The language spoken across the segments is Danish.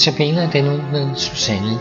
Tabiner den ud med Susanne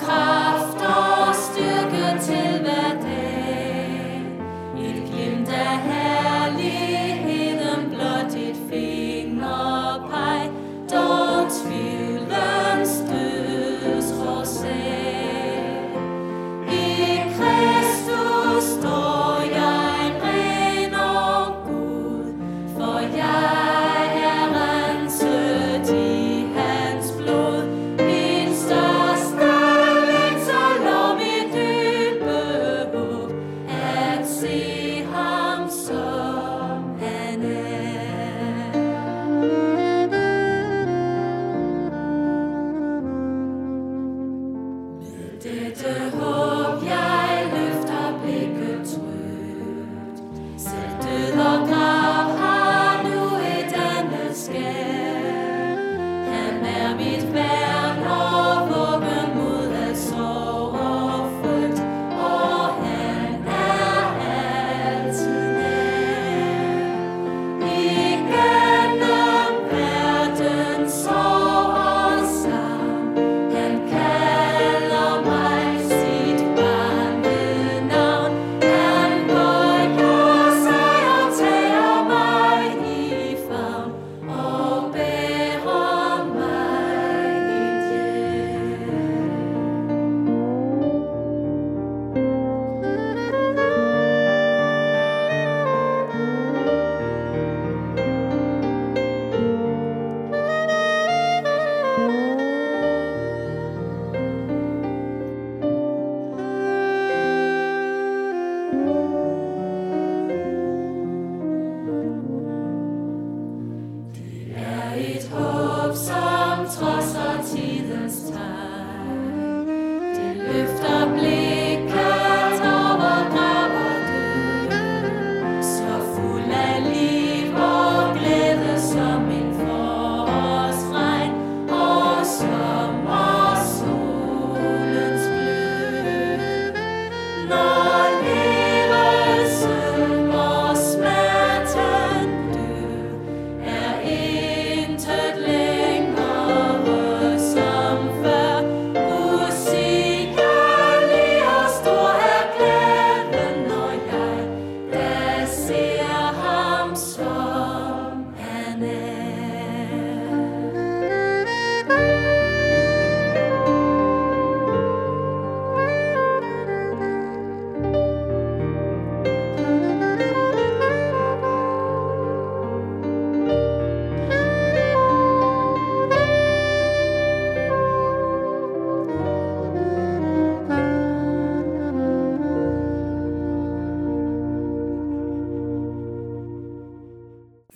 come.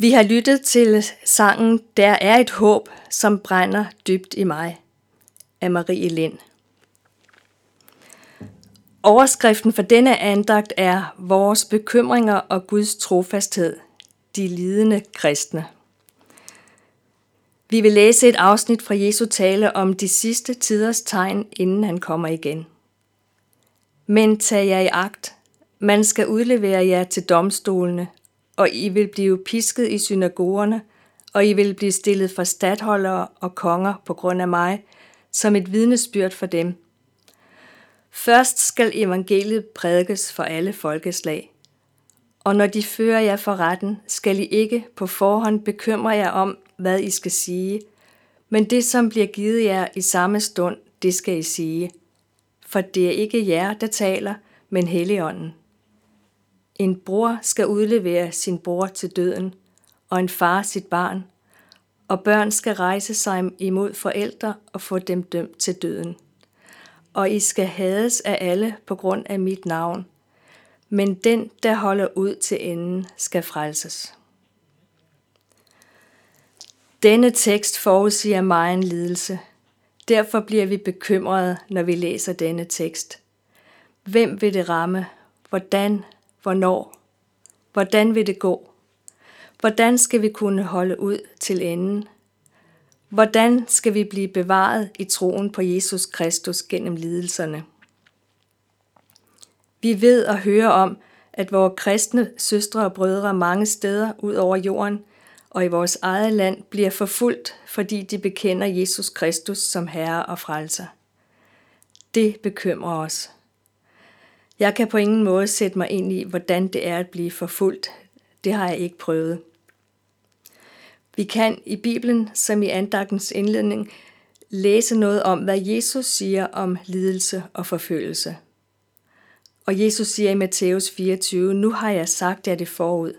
Vi har lyttet til sangen Der er et håb, som brænder dybt i mig af Marie Lind. Overskriften for denne andagt er Vores bekymringer og Guds trofasthed, de lidende kristne. Vi vil læse et afsnit fra Jesu tale om de sidste tiders tegn, inden han kommer igen. Men tag jer i agt. Man skal udlevere jer til domstolene, og I vil blive pisket i synagogerne, og I vil blive stillet for stadholdere og konger på grund af mig, som et vidnesbyrd for dem. Først skal evangeliet prædikes for alle folkeslag. Og når de fører jer for retten, skal I ikke på forhånd bekymre jer om, hvad I skal sige, men det, som bliver givet jer i samme stund, det skal I sige. For det er ikke jer, der taler, men Helligånden. En bror skal udlevere sin bror til døden, og en far sit barn, og børn skal rejse sig imod forældre og få dem dømt til døden. og I skal hades af alle på grund af mit navn. Men den, der holder ud til enden, skal frelses. Denne tekst forudsiger mig en lidelse. Derfor bliver vi bekymrede, når vi læser denne tekst. Hvem vil det ramme? Hvordan? Hvornår? Hvordan vil det gå? Hvordan skal vi kunne holde ud til enden? Hvordan skal vi blive bevaret i troen på Jesus Kristus gennem lidelserne? Vi ved og hører om, at vores kristne søstre og brødre mange steder ud over jorden og i vores eget land bliver forfulgt, fordi de bekender Jesus Kristus som Herre og Frelser. Det bekymrer os. Jeg kan på ingen måde sætte mig ind i, hvordan det er at blive forfulgt. Det har jeg ikke prøvet. Vi kan i Bibelen, som i andagtens indledning, læse noget om, hvad Jesus siger om lidelse og forfølgelse. Og Jesus siger i Matthæus 24, nu har jeg sagt jer det forud.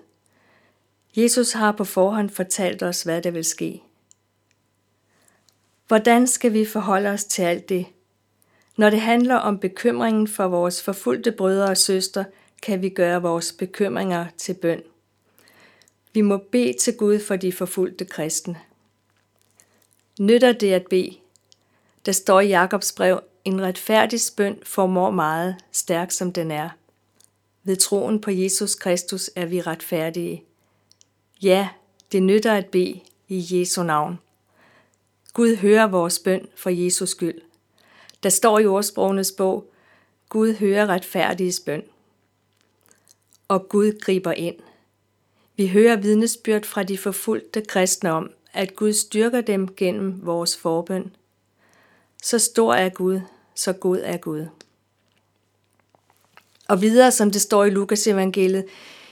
Jesus har på forhånd fortalt os, hvad der vil ske. Hvordan skal vi forholde os til alt det? Når det handler om bekymringen for vores forfulgte brødre og søstre, kan vi gøre vores bekymringer til bøn. Vi må bede til Gud for de forfulgte kristne. Nytter det at bede? Der står i Jakobs brev, en retfærdig bøn formår meget, stærk som den er. Ved troen på Jesus Kristus er vi retfærdige. Ja, det nytter at bede i Jesu navn. Gud hører vores bøn for Jesus skyld. Der står i ordsprogenes bog, Gud hører retfærdiges bøn. Og Gud griber ind. Vi hører vidnesbyrd fra de forfulgte kristne om, at Gud styrker dem gennem vores forbøn. Så stor er Gud, så god er Gud. Og videre, som det står i Lukas evangeliet,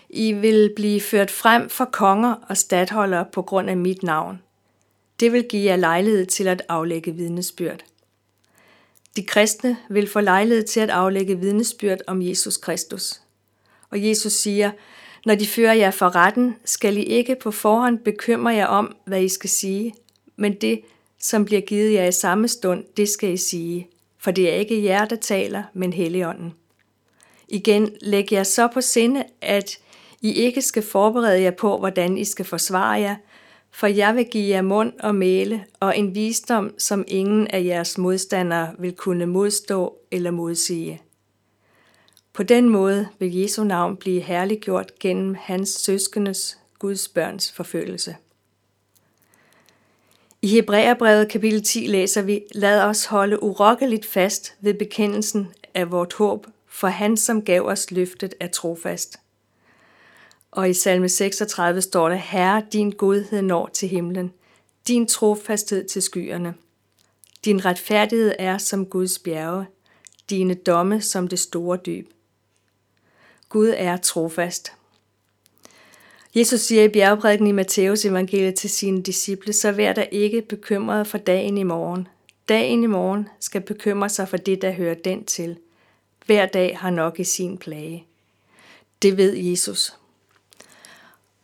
i vil blive ført frem for konger og stadholdere på grund af mit navn. Det vil give jer lejlighed til at aflægge vidnesbyrd. De kristne vil få lejlighed til at aflægge vidnesbyrd om Jesus Kristus. Og Jesus siger, når de fører jer for retten, skal I ikke på forhånd bekymre jer om, hvad I skal sige, men det, som bliver givet jer i samme stund, det skal I sige, for det er ikke jer, der taler, men Helligånden. Igen, læg jer så på sinde, at i ikke skal forberede jer på, hvordan I skal forsvare jer, for jeg vil give jer mund og mæle og en visdom, som ingen af jeres modstandere vil kunne modstå eller modsige. På den måde vil Jesu navn blive herliggjort gennem hans søskendes, Guds børns forfølgelse. I Hebræerbrevet kapitel 10 læser vi, lad os holde urokkeligt fast ved bekendelsen af vort håb, for han som gav os løftet er trofast. Og i salme 36 står der, Herre, din godhed når til himlen, din trofasthed til skyerne. Din retfærdighed er som Guds bjerge, dine domme som det store dyb. Gud er trofast. Jesus siger i bjergprædiken i Matteus evangeliet til sine disciple, så vær der ikke bekymret for dagen i morgen. Dagen i morgen skal bekymre sig for det, der hører den til. Hver dag har nok i sin plage. Det ved Jesus.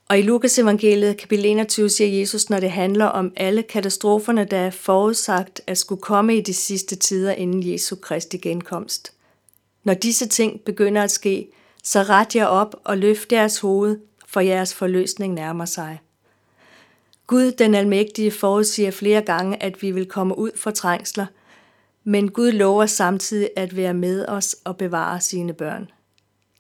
Og i Lukas evangeliet kapitel 21 siger Jesus, når det handler om alle katastroferne, der er forudsagt at skulle komme i de sidste tider inden Jesu Kristi genkomst. Når disse ting begynder at ske, så ret jer op og løft jeres hoved, for jeres forløsning nærmer sig. Gud den almægtige forudsiger flere gange, at vi vil komme ud for trængsler, men Gud lover samtidig at være med os og bevare sine børn.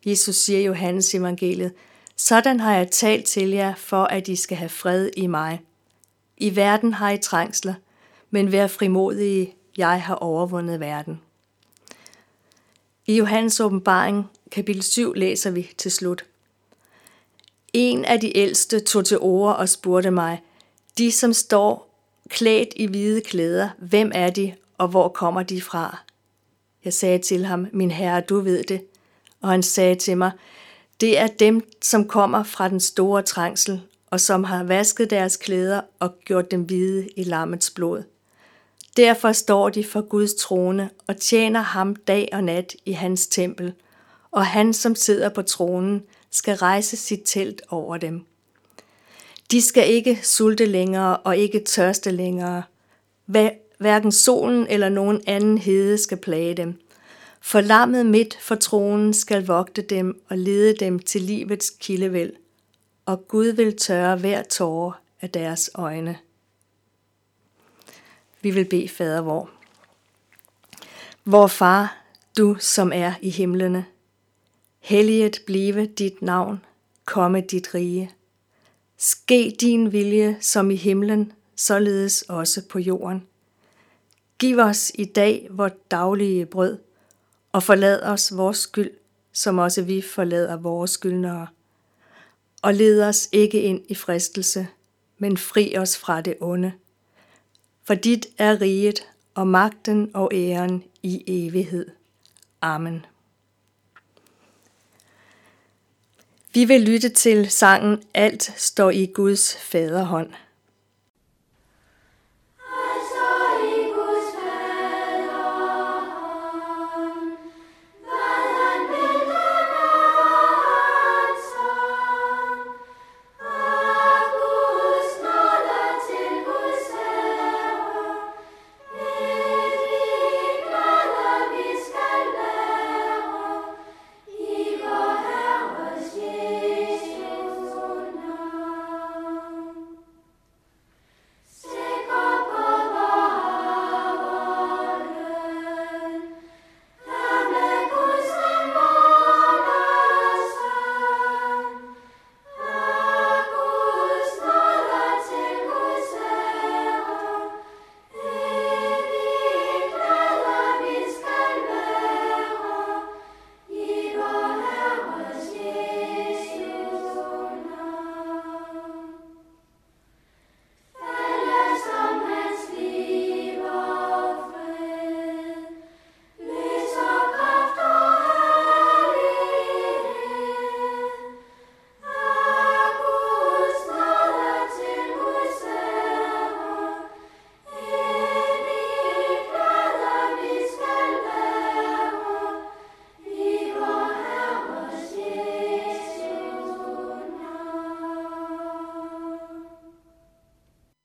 Jesus siger i Johannes evangeliet, sådan har jeg talt til jer, for at I skal have fred i mig. I verden har I trængsler, men vær frimodige, jeg har overvundet verden. I Johannes åbenbaring, kapitel 7, læser vi til slut. En af de ældste tog til ord og spurgte mig, de som står klædt i hvide klæder, hvem er de, og hvor kommer de fra? Jeg sagde til ham, min herre, du ved det. Og han sagde til mig, det er dem, som kommer fra den store trængsel, og som har vasket deres klæder og gjort dem hvide i lammets blod. Derfor står de for Guds trone og tjener ham dag og nat i hans tempel, og han, som sidder på tronen, skal rejse sit telt over dem. De skal ikke sulte længere og ikke tørste længere. hverken solen eller nogen anden hede skal plage dem. For lammet midt for tronen skal vogte dem og lede dem til livets kildevæld, og Gud vil tørre hver tårer af deres øjne. Vi vil bede fader vor. Vor far, du som er i himlene, helliget blive dit navn, komme dit rige. Ske din vilje som i himlen, således også på jorden. Giv os i dag vort daglige brød, og forlad os vores skyld, som også vi forlader vores skyldnere. Og led os ikke ind i fristelse, men fri os fra det onde. For dit er riget og magten og æren i evighed. Amen. Vi vil lytte til sangen Alt står i Guds faderhånd.